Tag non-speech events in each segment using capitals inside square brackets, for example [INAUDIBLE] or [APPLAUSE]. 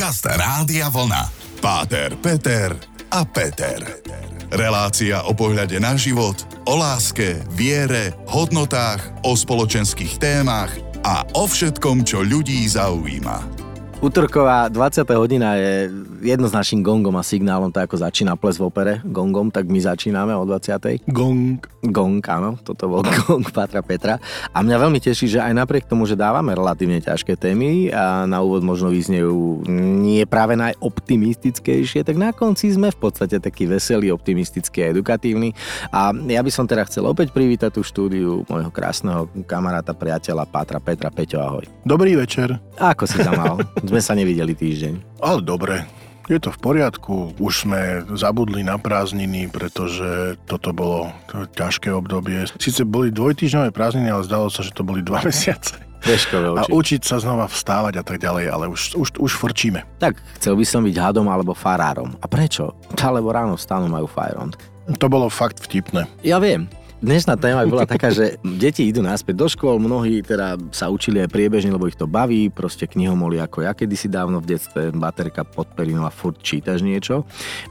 Podcast Rádia Vlna. Páter, Peter a Peter. Relácia o pohľade na život, o láske, viere, hodnotách, o spoločenských témach a o všetkom, čo ľudí zaujíma. Útorková 20. hodina je jednoznačným gongom a signálom, tak ako začína ples v opere gongom, tak my začíname o 20. Gong. Gong, áno, toto bol [LAUGHS] gong Patra Petra. A mňa veľmi teší, že aj napriek tomu, že dávame relatívne ťažké témy a na úvod možno vyznejú nie práve najoptimistickejšie, tak na konci sme v podstate taký veselý, optimistický a edukatívny. A ja by som teda chcel opäť privítať tú štúdiu môjho krásneho kamaráta, priateľa Patra Petra. Peťo, ahoj. Dobrý večer. Ako si tam mal? [LAUGHS] Sme sa nevideli týždeň. Ale dobre, je to v poriadku, už sme zabudli na prázdniny, pretože toto bolo ťažké obdobie. Sice boli dvojtýždňové prázdniny, ale zdalo sa, že to boli dva [LAUGHS] mesiace. A učiť sa znova vstávať a tak ďalej, ale už, už, už frčíme. Tak, chcel by som byť hadom alebo farárom. A prečo? Alebo ráno vstanú majú fajront. To bolo fakt vtipné. Ja viem, Dnešná téma bola taká, [LAUGHS] že deti idú naspäť do škôl, mnohí teda sa učili aj priebežne, lebo ich to baví, proste knihomoli ako ja kedysi dávno v detstve, baterka pod perinou a furt čítaš niečo.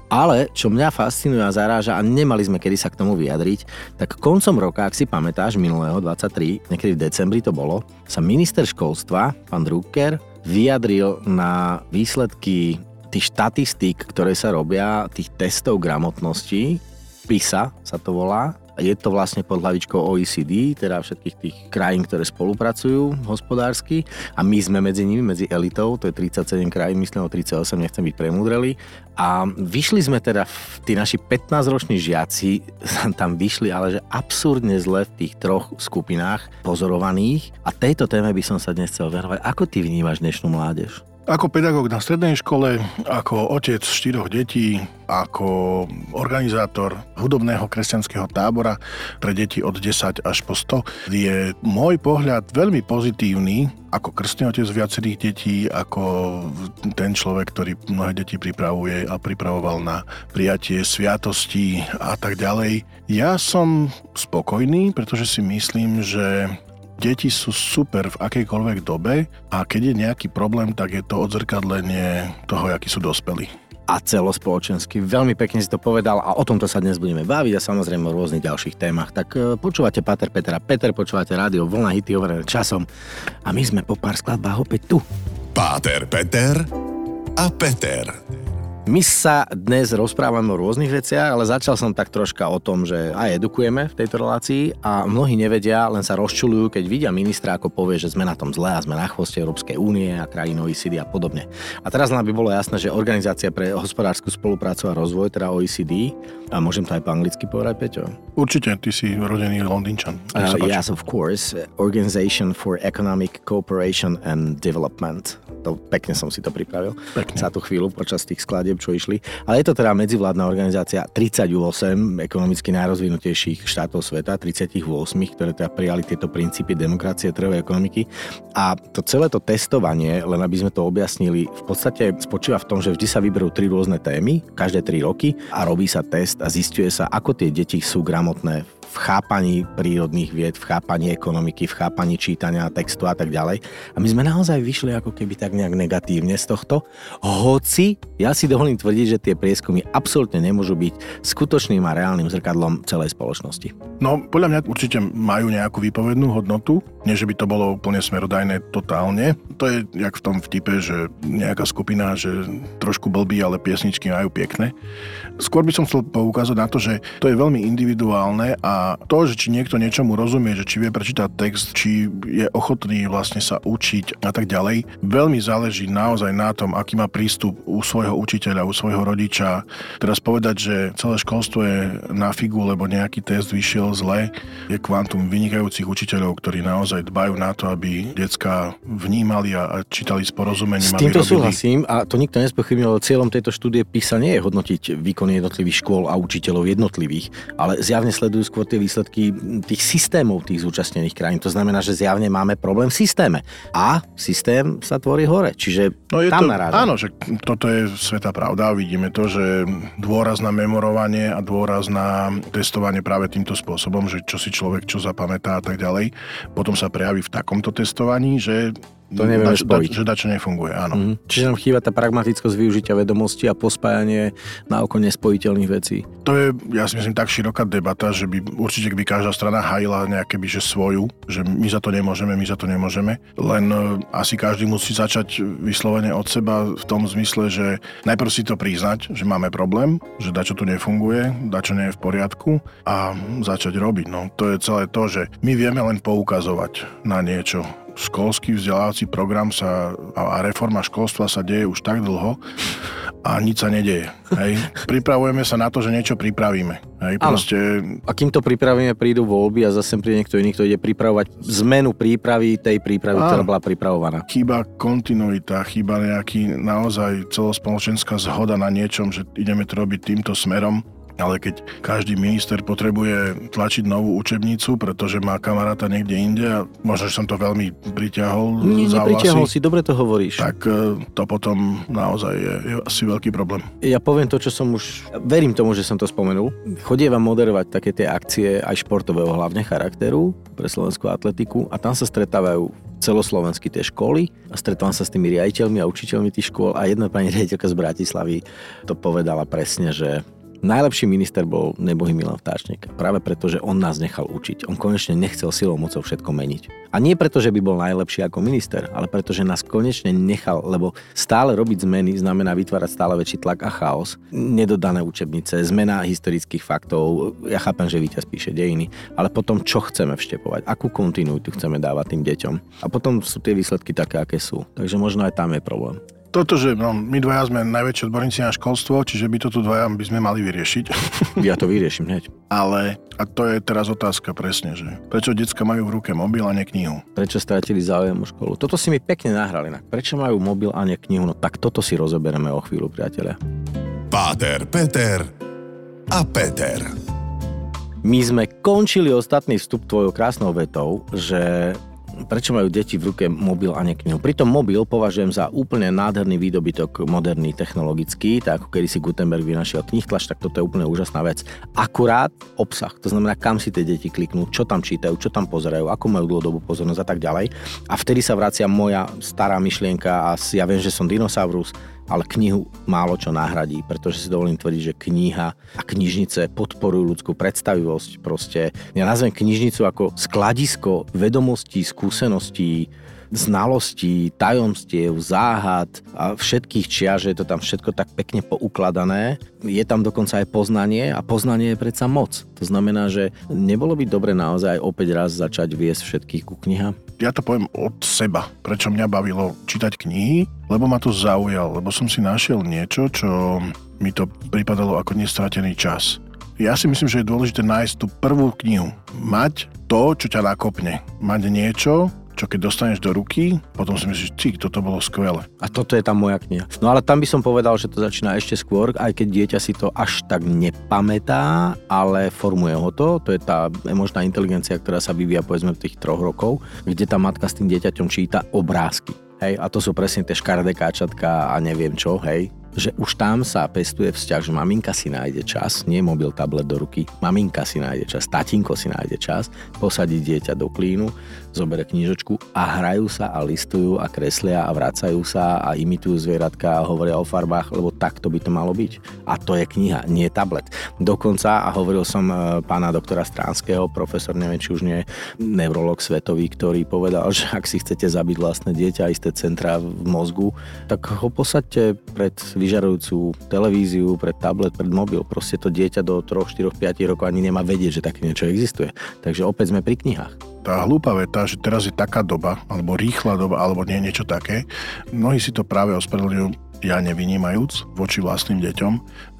Ale čo mňa fascinuje a zaráža, a nemali sme kedy sa k tomu vyjadriť, tak koncom roka, ak si pamätáš, minulého 23, niekedy v decembri to bolo, sa minister školstva, pán Drucker, vyjadril na výsledky tých štatistík, ktoré sa robia, tých testov gramotnosti, PISA sa to volá, je to vlastne pod hlavičkou OECD, teda všetkých tých krajín, ktoré spolupracujú hospodársky a my sme medzi nimi, medzi elitou, to je 37 krajín, myslím o 38, nechcem byť premúdreli. A vyšli sme teda, tí naši 15-roční žiaci tam vyšli, ale že absurdne zle v tých troch skupinách pozorovaných a tejto téme by som sa dnes chcel venovať. Ako ty vnímaš dnešnú mládež? Ako pedagóg na strednej škole, ako otec štyroch detí, ako organizátor hudobného kresťanského tábora pre deti od 10 až po 100, je môj pohľad veľmi pozitívny ako krstný otec viacerých detí, ako ten človek, ktorý mnohé deti pripravuje a pripravoval na prijatie sviatostí a tak ďalej. Ja som spokojný, pretože si myslím, že Deti sú super v akejkoľvek dobe a keď je nejaký problém, tak je to odzrkadlenie toho, akí sú dospelí a celospoločensky. Veľmi pekne si to povedal a o tomto sa dnes budeme baviť a samozrejme o rôznych ďalších témach. Tak e, počúvate Pater Petra Peter, počúvate rádio Vlna hity overené časom a my sme po pár skladbách opäť tu. Páter Peter a Peter. My sa dnes rozprávame o rôznych veciach, ale začal som tak troška o tom, že aj edukujeme v tejto relácii a mnohí nevedia, len sa rozčulujú, keď vidia ministra, ako povie, že sme na tom zle a sme na chvoste Európskej únie a krajín OECD a podobne. A teraz nám by bolo jasné, že Organizácia pre hospodárskú spoluprácu a rozvoj, teda OECD, a môžem to aj po anglicky povedať, Peťo? Určite, ty si rodený Londýnčan. Uh, yes, of course. Organization for Economic Cooperation and Development. To, pekne som si to pripravil Pekne. za tú chvíľu počas tých skladieb, čo išli. Ale je to teda medzivládna organizácia 38 ekonomicky najrozvinutejších štátov sveta, 38, ktoré teda prijali tieto princípy demokracie, trhovej ekonomiky. A to celé to testovanie, len aby sme to objasnili, v podstate spočíva v tom, že vždy sa vyberú tri rôzne témy, každé tri roky a robí sa test a zistuje sa, ako tie deti sú gramotné chápaní prírodných vied, v chápaní ekonomiky, v chápaní čítania textu a tak ďalej. A my sme naozaj vyšli ako keby tak nejak negatívne z tohto. Hoci ja si dovolím tvrdiť, že tie prieskumy absolútne nemôžu byť skutočným a reálnym zrkadlom celej spoločnosti. No, podľa mňa určite majú nejakú výpovednú hodnotu, nie že by to bolo úplne smerodajné totálne. To je jak v tom vtipe, že nejaká skupina, že trošku blbí, ale piesničky majú pekné. Skôr by som chcel poukázať na to, že to je veľmi individuálne a to, že či niekto niečomu rozumie, že či vie prečítať text, či je ochotný vlastne sa učiť a tak ďalej, veľmi záleží naozaj na tom, aký má prístup u svojho učiteľa, u svojho rodiča. Teraz povedať, že celé školstvo je na figu, lebo nejaký test vyšiel zle, je kvantum vynikajúcich učiteľov, ktorí naozaj dbajú na to, aby decka vnímali a, čítali s porozumením. S týmto súhlasím a to nikto nespochybnil, cieľom tejto štúdie PISA nie je hodnotiť výkony jednotlivých škôl a učiteľov jednotlivých, ale zjavne sledujú skôr tie výsledky tých systémov tých zúčastnených krajín. To znamená, že zjavne máme problém v systéme. A systém sa tvorí hore, čiže no je tam to, narážam. Áno, že toto je sveta pravda. Vidíme to, že dôraz na memorovanie a dôraz na testovanie práve týmto spôsobom, že čo si človek čo zapamätá a tak ďalej, potom sa prejaví v takomto testovaní, že To nevieme dač, spojiť. dač, že dačo nefunguje, áno. Mhm. Čiže nám chýba tá pragmatickosť využitia vedomosti a pospájanie na oko nespojiteľných vecí. To je, ja si myslím, tak široká debata, že by určite by každá strana hajila nejaké by, že svoju, že my za to nemôžeme, my za to nemôžeme. Len e, asi každý musí začať vyslovene od seba v tom zmysle, že najprv si to priznať, že máme problém, že dačo tu nefunguje, dačo nie je v poriadku a začať robiť. No, to je celé to, že my vieme len poukazovať na niečo. Školský vzdelávací program sa a reforma školstva sa deje už tak dlho a nič sa nedeje. Hej. [LAUGHS] Pripravujeme sa na to, že niečo pripravíme. Hej, proste A kým to pripravíme, prídu voľby a zase príde niekto iný, kto ide pripravovať zmenu prípravy tej prípravy, Áno. ktorá bola pripravovaná. chýba kontinuita, chýba nejaký naozaj celospoločenská zhoda na niečom, že ideme to robiť týmto smerom. Ale keď každý minister potrebuje tlačiť novú učebnicu, pretože má kamaráta niekde inde a možno, že som to veľmi priťahol Nie, za nepriťahol vlasy, si, dobre to hovoríš. tak e, to potom naozaj je, je asi veľký problém. Ja poviem to, čo som už... Verím tomu, že som to spomenul. Chodievam moderovať také tie akcie aj športového hlavne charakteru pre slovenskú atletiku a tam sa stretávajú celoslovensky tie školy a stretávam sa s tými riaditeľmi a učiteľmi tých škôl a jedna pani riaditeľka z Bratislavy to povedala presne, že Najlepší minister bol nebohý Milan Vtáčnik. Práve preto, že on nás nechal učiť. On konečne nechcel silou mocou všetko meniť. A nie preto, že by bol najlepší ako minister, ale preto, že nás konečne nechal, lebo stále robiť zmeny znamená vytvárať stále väčší tlak a chaos. Nedodané učebnice, zmena historických faktov. Ja chápem, že víťaz píše dejiny, ale potom čo chceme vštepovať, akú kontinuitu chceme dávať tým deťom. A potom sú tie výsledky také, aké sú. Takže možno aj tam je problém. Toto, že no, my dvaja sme najväčší odborníci na školstvo, čiže by to tu dvaja by sme mali vyriešiť. [LAUGHS] Ja to vyrieším hneď. Ale, a to je teraz otázka presne, že prečo decka majú v ruke mobil a nie knihu? Prečo stratili záujem o školu? Toto si mi pekne nahrali. inak. Prečo majú mobil a nie knihu? No tak toto si rozoberieme o chvíľu, priatelia. Páter, Peter a Peter. My sme končili ostatný vstup tvojou krásnou vetou, že prečo majú deti v ruke mobil a nie knihu. Pritom mobil považujem za úplne nádherný výdobytok moderný technologický, tak ako kedy si Gutenberg vynašiel knihtlač, tak toto je úplne úžasná vec. Akurát obsah, to znamená, kam si tie deti kliknú, čo tam čítajú, čo tam pozerajú, ako majú dlhodobú pozornosť a tak ďalej. A vtedy sa vracia moja stará myšlienka a ja viem, že som dinosaurus, ale knihu málo čo nahradí, pretože si dovolím tvrdiť, že kniha a knižnice podporujú ľudskú predstavivosť. Proste ja nazvem knižnicu ako skladisko vedomostí, skúseností, znalostí, tajomstiev, záhad a všetkých čia, že je to tam všetko tak pekne poukladané. Je tam dokonca aj poznanie a poznanie je predsa moc. To znamená, že nebolo by dobre naozaj opäť raz začať viesť všetkých ku knihám? Ja to poviem od seba. Prečo mňa bavilo čítať knihy? Lebo ma to zaujal, lebo som si našiel niečo, čo mi to pripadalo ako nestratený čas. Ja si myslím, že je dôležité nájsť tú prvú knihu. Mať to, čo ťa nakopne. Mať niečo, čo keď dostaneš do ruky, potom si myslíš, či toto bolo skvelé. A toto je tá moja kniha. No ale tam by som povedal, že to začína ešte skôr, aj keď dieťa si to až tak nepamätá, ale formuje ho to. To je tá emočná inteligencia, ktorá sa vyvíja povedzme v tých troch rokov, kde tá matka s tým dieťaťom číta obrázky. Hej, a to sú presne tie škaredé káčatka a neviem čo, hej že už tam sa pestuje vzťah, že maminka si nájde čas, nie mobil, tablet do ruky, maminka si nájde čas, tatinko si nájde čas, posadí dieťa do klínu, zobere knižočku a hrajú sa a listujú a kreslia a vracajú sa a imitujú zvieratka a hovoria o farbách, lebo takto by to malo byť. A to je kniha, nie tablet. Dokonca, a hovoril som e, pána doktora Stránskeho, profesor, neviem, či už nie neurolog svetový, ktorý povedal, že ak si chcete zabiť vlastné dieťa, isté centra v mozgu, tak ho posaďte pred vyžarujúcu televíziu, pred tablet, pred mobil. Proste to dieťa do 3, 4, 5 rokov ani nemá vedieť, že také niečo existuje. Takže opäť sme pri knihách. Tá hlúpa veta, že teraz je taká doba, alebo rýchla doba, alebo nie niečo také, mnohí si to práve ospravedlňujú ja nevynímajúc voči vlastným deťom,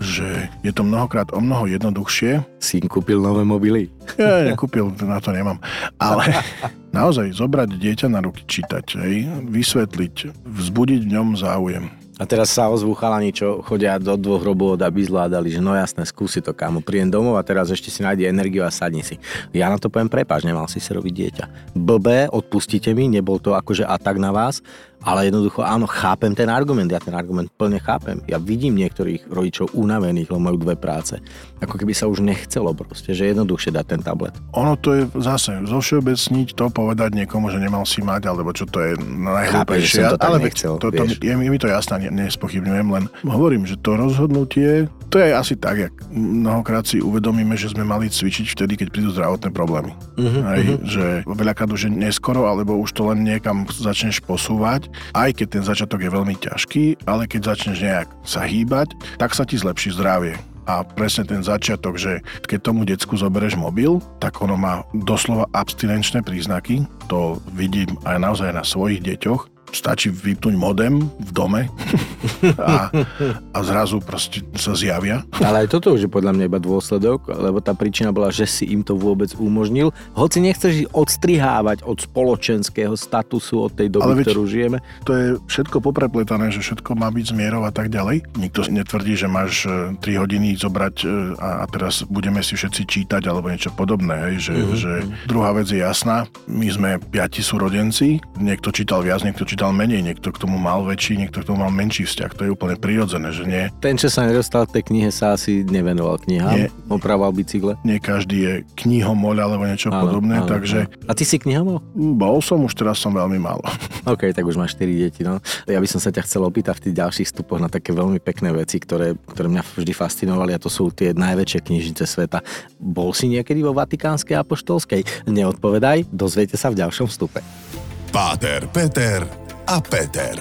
že je to mnohokrát o mnoho jednoduchšie. Syn kúpil nové mobily. Ja nekúpil, na to nemám. Ale [LAUGHS] naozaj zobrať dieťa na ruky, čítať, hej, vysvetliť, vzbudiť v ňom záujem. A teraz sa ozvú chalani, čo chodia do dvoch robot, aby zvládali, že no jasné, skúsi to, kámo, príjem domov a teraz ešte si nájde energiu a sadni si. Ja na to poviem prepáč, nemal si si robiť dieťa. Blbé, odpustite mi, nebol to akože atak na vás, Ale jednoducho áno, chápem ten argument, ja ten argument plne chápem. Ja vidím niektorých rodičov unavených, lebo majú dve práce. Ako keby sa už nechcelo proste, že je jednoduchšie dať ten tablet. Ono to je zase, zo všeobecniť to povedať niekomu, že nemal si mať, alebo čo to je najhlúpejšie. Chápem, to ale nechcel, to, to, je, mi to jasné, nespochybňujem, len hovorím, že to rozhodnutie, to je asi tak, jak mnohokrát si uvedomíme, že sme mali cvičiť vtedy, keď prídu zdravotné problémy. Uh-huh, Aj, uh-huh. Že veľakrát už je neskoro, alebo už to len niekam začneš posúvať, aj keď ten začiatok je veľmi ťažký, ale keď začneš nejak sa hýbať, tak sa ti zlepší zdravie. A presne ten začiatok, že keď tomu decku zoberieš mobil, tak ono má doslova abstinenčné príznaky. To vidím aj naozaj na svojich deťoch stačí vypnúť modem v dome [LAUGHS] a, a zrazu proste sa zjavia. Ale aj toto už je podľa mňa iba dôsledok, lebo tá príčina bola, že si im to vôbec umožnil. Hoci nechceš ich odstrihávať od spoločenského statusu, od tej doby, Ale veď, ktorú žijeme. To je všetko poprepletané, že všetko má byť zmierov a tak ďalej. Nikto netvrdí, že máš 3 e, hodiny zobrať e, a, a teraz budeme si všetci čítať alebo niečo podobné. Hej? Že, mm-hmm. že druhá vec je jasná. My sme piati súrodenci, niekto čítal viac, niekto čítal čítal menej, niekto k tomu mal väčší, niekto k tomu mal menší vzťah. To je úplne prirodzené, že nie. Ten, čo sa nedostal v tej knihe, sa asi nevenoval knihám, nie, opravoval bicykle. Nie každý je knihomol alebo niečo áno, podobné, áno, takže... Áno. A ty si knihomol? Bol som, už teraz som veľmi málo. [LAUGHS] OK, tak už máš 4 deti, no. Ja by som sa ťa chcel opýtať v tých ďalších stupoch na také veľmi pekné veci, ktoré, ktoré mňa vždy fascinovali a to sú tie najväčšie knižnice sveta. Bol si niekedy vo Vatikánskej apoštolskej? Neodpovedaj, dozviete sa v ďalšom vstupe. Páter, Peter a Peter.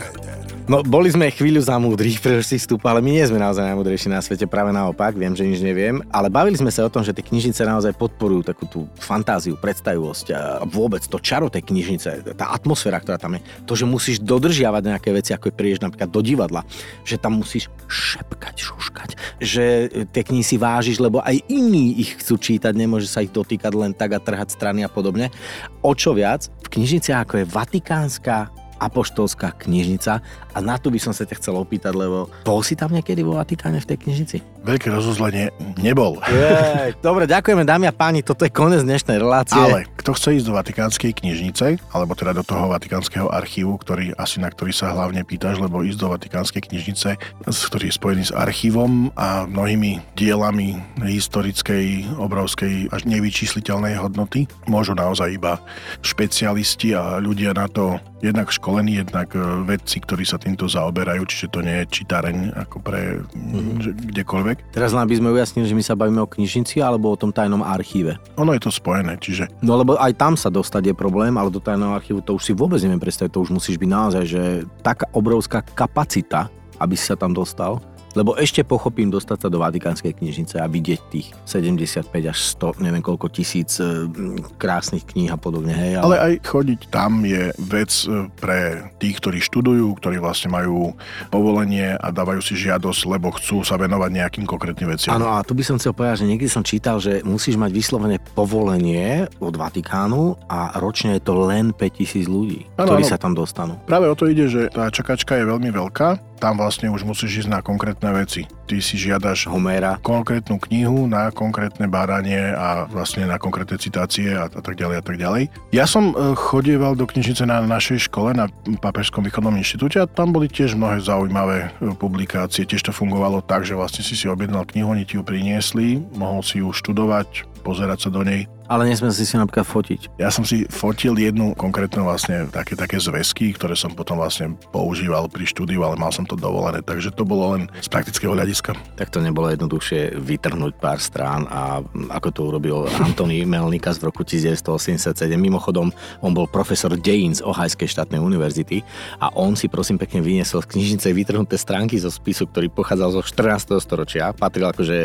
No, boli sme chvíľu za múdrych pre vstup, ale my nie sme naozaj najmúdrejší na svete, práve naopak, viem, že nič neviem, ale bavili sme sa o tom, že tie knižnice naozaj podporujú takú tú fantáziu, predstavivosť a vôbec to čaro tej knižnice, tá atmosféra, ktorá tam je, to, že musíš dodržiavať nejaké veci, ako je prídeš napríklad do divadla, že tam musíš šepkať, šuškať, že tie knihy si vážiš, lebo aj iní ich chcú čítať, nemôže sa ich dotýkať len tak a trhať strany a podobne. O čo viac, v knižnici ako je Vatikánska apoštolská knižnica a na to by som sa ťa chcel opýtať, lebo bol si tam niekedy vo Vatikáne v tej knižnici? Veľké rozuzlenie nebol. Jej, dobre, ďakujeme dámy a páni, toto je koniec dnešnej relácie. Ale kto chce ísť do Vatikánskej knižnice, alebo teda do toho Vatikánskeho archívu, ktorý asi na ktorý sa hlavne pýtaš, lebo ísť do Vatikánskej knižnice, ktorý je spojený s archívom a mnohými dielami historickej, obrovskej až nevyčísliteľnej hodnoty, môžu naozaj iba špecialisti a ľudia na to jednak školení, jednak e, vedci, ktorí sa týmto zaoberajú, čiže to nie je čítareň ako pre mm-hmm. kdekoľvek. Teraz len by sme ujasnili, že my sa bavíme o knižnici alebo o tom tajnom archíve. Ono je to spojené, čiže... No lebo aj tam sa dostať je problém, ale do tajného archívu to už si vôbec neviem predstaviť, to už musíš byť naozaj, že taká obrovská kapacita, aby si sa tam dostal. Lebo ešte pochopím dostať sa do Vatikánskej knižnice a vidieť tých 75 až 100, neviem koľko tisíc e, krásnych kníh a podobne. Hej, ale... ale aj chodiť tam je vec e, pre tých, ktorí študujú, ktorí vlastne majú povolenie a dávajú si žiadosť, lebo chcú sa venovať nejakým konkrétnym veciam. Áno, a tu by som chcel povedať, že niekedy som čítal, že musíš mať vyslovené povolenie od Vatikánu a ročne je to len 5000 ľudí, ano, ktorí ano. sa tam dostanú. Práve o to ide, že tá čakačka je veľmi veľká, tam vlastne už musíš ísť na konkrétne veci. Ty si žiadaš Homera. konkrétnu knihu na konkrétne báranie a vlastne na konkrétne citácie a, a tak ďalej a tak ďalej. Ja som e, chodieval do knižnice na našej škole na Papežskom východnom inštitúte a tam boli tiež mnohé zaujímavé e, publikácie. Tiež to fungovalo tak, že vlastne si si objednal knihu, oni ti ju priniesli, mohol si ju študovať, pozerať sa do nej ale nesmiel si si napríklad fotiť. Ja som si fotil jednu konkrétnu vlastne také, také zväzky, ktoré som potom vlastne používal pri štúdiu, ale mal som to dovolené, takže to bolo len z praktického hľadiska. Tak to nebolo jednoduchšie vytrhnúť pár strán a ako to urobil Antony [LAUGHS] Melnikas v roku 1987. Mimochodom, on bol profesor dejín z Ohajskej štátnej univerzity a on si prosím pekne vyniesol z knižnice vytrhnuté stránky zo spisu, ktorý pochádzal zo 14. storočia. Patril akože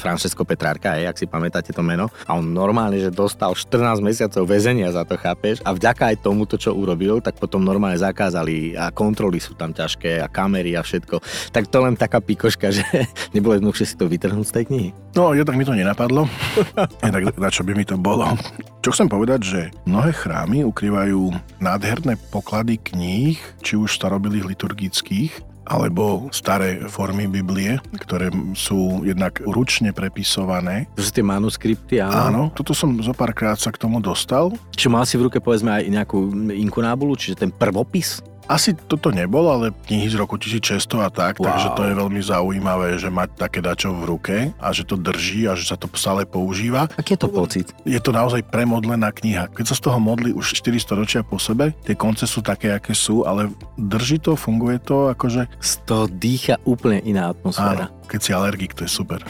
Francesco Petrárka, ak si pamätáte to meno. A on normálne, že dostal 14 mesiacov väzenia za to, chápeš? A vďaka aj tomuto, čo urobil, tak potom normálne zakázali a kontroly sú tam ťažké a kamery a všetko. Tak to len taká pikoška, že [LAUGHS] nebolo jednoduchšie si to vytrhnúť z tej knihy. No, tak mi to nenapadlo. [LAUGHS] tak na čo by mi to bolo? Čo chcem povedať, že mnohé chrámy ukrývajú nádherné poklady kníh, či už starobilých liturgických, alebo staré formy Biblie, ktoré sú jednak ručne prepisované. To sú tie manuskripty, áno. Áno, toto som zo párkrát sa k tomu dostal. Čiže mal si v ruke povedzme aj nejakú inkunábulu, čiže ten prvopis? Asi toto nebolo, ale knihy z roku 1600 a tak, wow. takže to je veľmi zaujímavé, že mať také dačo v ruke a že to drží a že sa to stále používa. Aký je to pocit? Je to naozaj premodlená kniha. Keď sa z toho modli už 400 ročia po sebe, tie konce sú také, aké sú, ale drží to, funguje to, akože... Z toho dýcha úplne iná atmosféra. Áno, keď si alergik, to je super.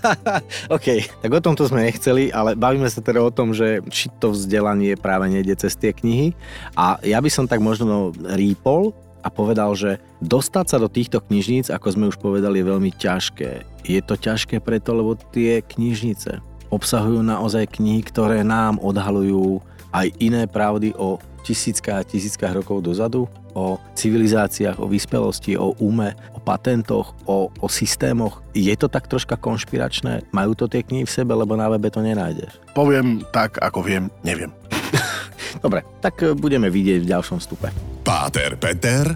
[LAUGHS] OK, tak o tomto sme nechceli, ale bavíme sa teda o tom, že či to vzdelanie práve nejde cez tie knihy. A ja by som tak možno rýpol a povedal, že dostať sa do týchto knižníc, ako sme už povedali, je veľmi ťažké. Je to ťažké preto, lebo tie knižnice obsahujú naozaj knihy, ktoré nám odhalujú aj iné pravdy o tisíckach a tisíckach rokov dozadu, o civilizáciách, o vyspelosti, o ume, o patentoch, o, o systémoch. Je to tak troška konšpiračné? Majú to tie knihy v sebe, lebo na webe to nenájdeš? Poviem tak, ako viem, neviem. [LAUGHS] Dobre, tak e, budeme vidieť v ďalšom stupe. Páter Peter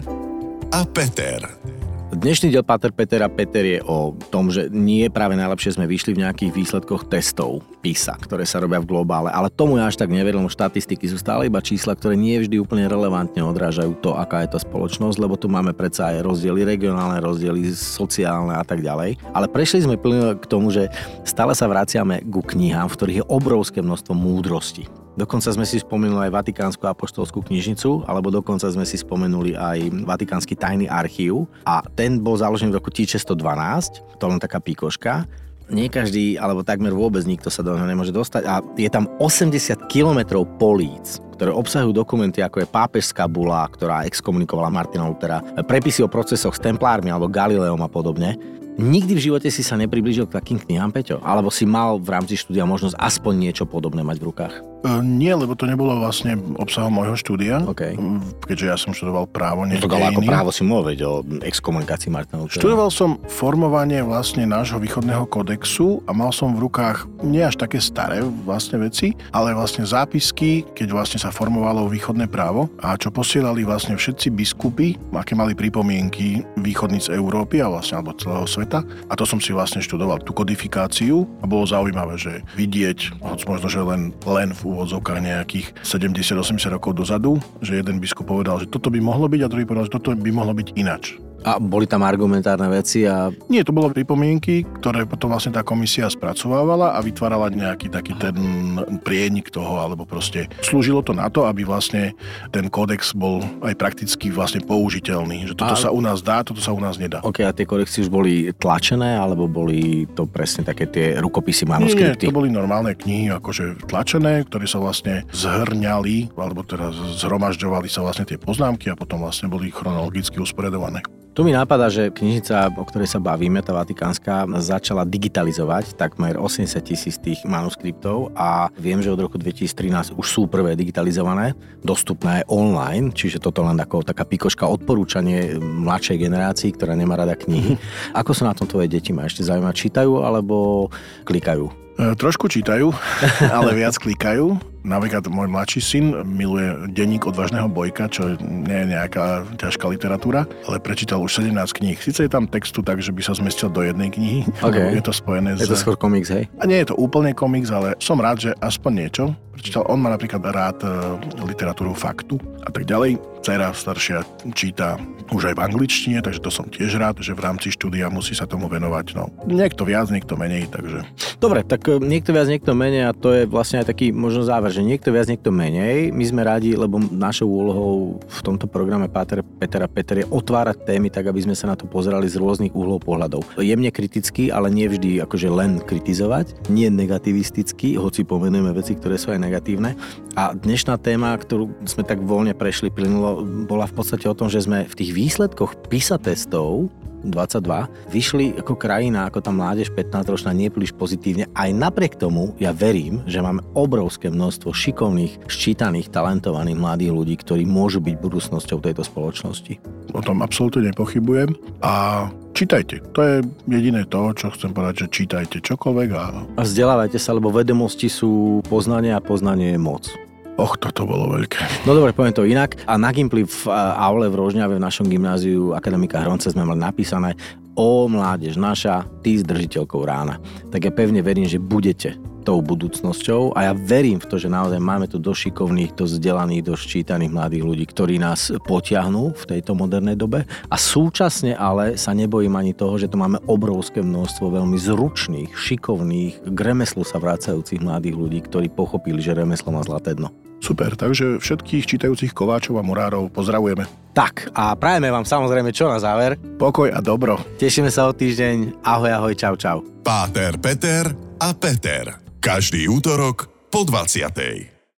a Peter. Dnešný diel Pater Peter a Peter je o tom, že nie práve najlepšie sme vyšli v nejakých výsledkoch testov PISA, ktoré sa robia v globále, ale tomu ja až tak neverím, štatistiky sú stále iba čísla, ktoré nie vždy úplne relevantne odrážajú to, aká je to spoločnosť, lebo tu máme predsa aj rozdiely regionálne, rozdiely sociálne a tak ďalej. Ale prešli sme plne k tomu, že stále sa vraciame ku knihám, v ktorých je obrovské množstvo múdrosti. Dokonca sme si spomenuli aj Vatikánsku apoštolskú knižnicu, alebo dokonca sme si spomenuli aj Vatikánsky tajný archív. A ten bol založený v roku 1612, to len taká píkoška. Nie každý, alebo takmer vôbec nikto sa do neho nemôže dostať. A je tam 80 kilometrov políc, ktoré obsahujú dokumenty ako je pápežská bula, ktorá exkomunikovala Martina Lutera, prepisy o procesoch s templármi alebo Galileom a podobne. Nikdy v živote si sa nepriblížil k takým knihám, Peťo? Alebo si mal v rámci štúdia možnosť aspoň niečo podobné mať v rukách? Uh, nie, lebo to nebolo vlastne obsahom môjho štúdia, okay. keďže ja som študoval právo, nie no, ale ako právo si mohol vedieť o exkomunikácii Martina Luthera. Študoval som formovanie vlastne nášho východného kodexu a mal som v rukách nie až také staré vlastne veci, ale vlastne zápisky, keď vlastne sa formovalo východné právo a čo posielali vlastne všetci biskupy, aké mali pripomienky východníc Európy a vlastne alebo celého sveta. A to som si vlastne študoval tú kodifikáciu a bolo zaujímavé, že vidieť, hoď možno, že len, len v úvodzovkách nejakých 70-80 rokov dozadu, že jeden biskup povedal, že toto by mohlo byť a druhý povedal, že toto by mohlo byť inač. A boli tam argumentárne veci a... Nie, to bolo pripomienky, ktoré potom vlastne tá komisia spracovávala a vytvárala nejaký taký ten prienik toho, alebo proste slúžilo to na to, aby vlastne ten kódex bol aj prakticky vlastne použiteľný. Že toto a... sa u nás dá, toto sa u nás nedá. Ok, a tie kodexy už boli tlačené, alebo boli to presne také tie rukopisy, manuskripty? Nie, to boli normálne knihy, akože tlačené, ktoré sa vlastne zhrňali, alebo teda zhromažďovali sa vlastne tie poznámky a potom vlastne boli chronologicky usporiadované. Tu mi napadá, že knižnica, o ktorej sa bavíme, tá vatikánska, začala digitalizovať takmer 80 tisíc tých manuskriptov a viem, že od roku 2013 už sú prvé digitalizované, dostupné aj online, čiže toto len ako taká pikoška odporúčanie mladšej generácii, ktorá nemá rada knihy. Ako sa na tom tvoje deti ma ešte zaujímať? Čítajú alebo klikajú? E, trošku čítajú, [LAUGHS] ale viac klikajú. Napríklad môj mladší syn miluje denník odvážneho bojka, čo nie je nejaká ťažká literatúra, ale prečítal už 17 kníh. Sice je tam textu tak, že by sa zmestil do jednej knihy. Okay. Je to spojené je to skôr komiks, hej? A nie je to úplne komiks, ale som rád, že aspoň niečo prečítal. On má napríklad rád e, literatúru faktu a tak ďalej. Cera staršia číta už aj v angličtine, takže to som tiež rád, že v rámci štúdia musí sa tomu venovať. No, niekto viac, niekto menej, takže... Dobre, tak e, niekto viac, niekto menej a to je vlastne aj taký možno záver, že niekto viac, niekto menej. My sme radi, lebo našou úlohou v tomto programe Páter, Peter a Peter je otvárať témy tak, aby sme sa na to pozerali z rôznych uhlov pohľadov. Jemne kriticky, ale nie vždy akože len kritizovať, nie negativisticky, hoci pomenujeme veci, ktoré sú aj negatívne. A dnešná téma, ktorú sme tak voľne prešli plynulo, bola v podstate o tom, že sme v tých výsledkoch PISA testov 22 vyšli ako krajina, ako tá mládež 15-ročná nepríliš pozitívne. Aj napriek tomu ja verím, že máme obrovské množstvo šikovných, ščítaných, talentovaných mladých ľudí, ktorí môžu byť budúcnosťou tejto spoločnosti. O tom absolútne nepochybujem a čítajte. To je jediné to, čo chcem povedať, že čítajte čokoľvek a... A vzdelávajte sa, lebo vedomosti sú poznanie a poznanie je moc. Och, toto bolo veľké. No dobre, poviem to inak. A na Gimply v aule v Rožňave v našom gymnáziu Akademika Hronce sme mali napísané O mládež naša, ty s držiteľkou rána. Tak ja pevne verím, že budete tou budúcnosťou a ja verím v to, že naozaj máme tu dosť šikovných, dosť vzdelaných, dosť čítaných mladých ľudí, ktorí nás potiahnú v tejto modernej dobe a súčasne ale sa nebojím ani toho, že tu máme obrovské množstvo veľmi zručných, šikovných, k remeslu sa vracajúcich mladých ľudí, ktorí pochopili, že remeslo má zlaté dno. Super, takže všetkých čítajúcich kováčov a murárov pozdravujeme. Tak a prajeme vám samozrejme čo na záver. Pokoj a dobro. Tešíme sa o týždeň. Ahoj, ahoj, čau, čau. Páter, Peter a Peter. Každý útorok po 20.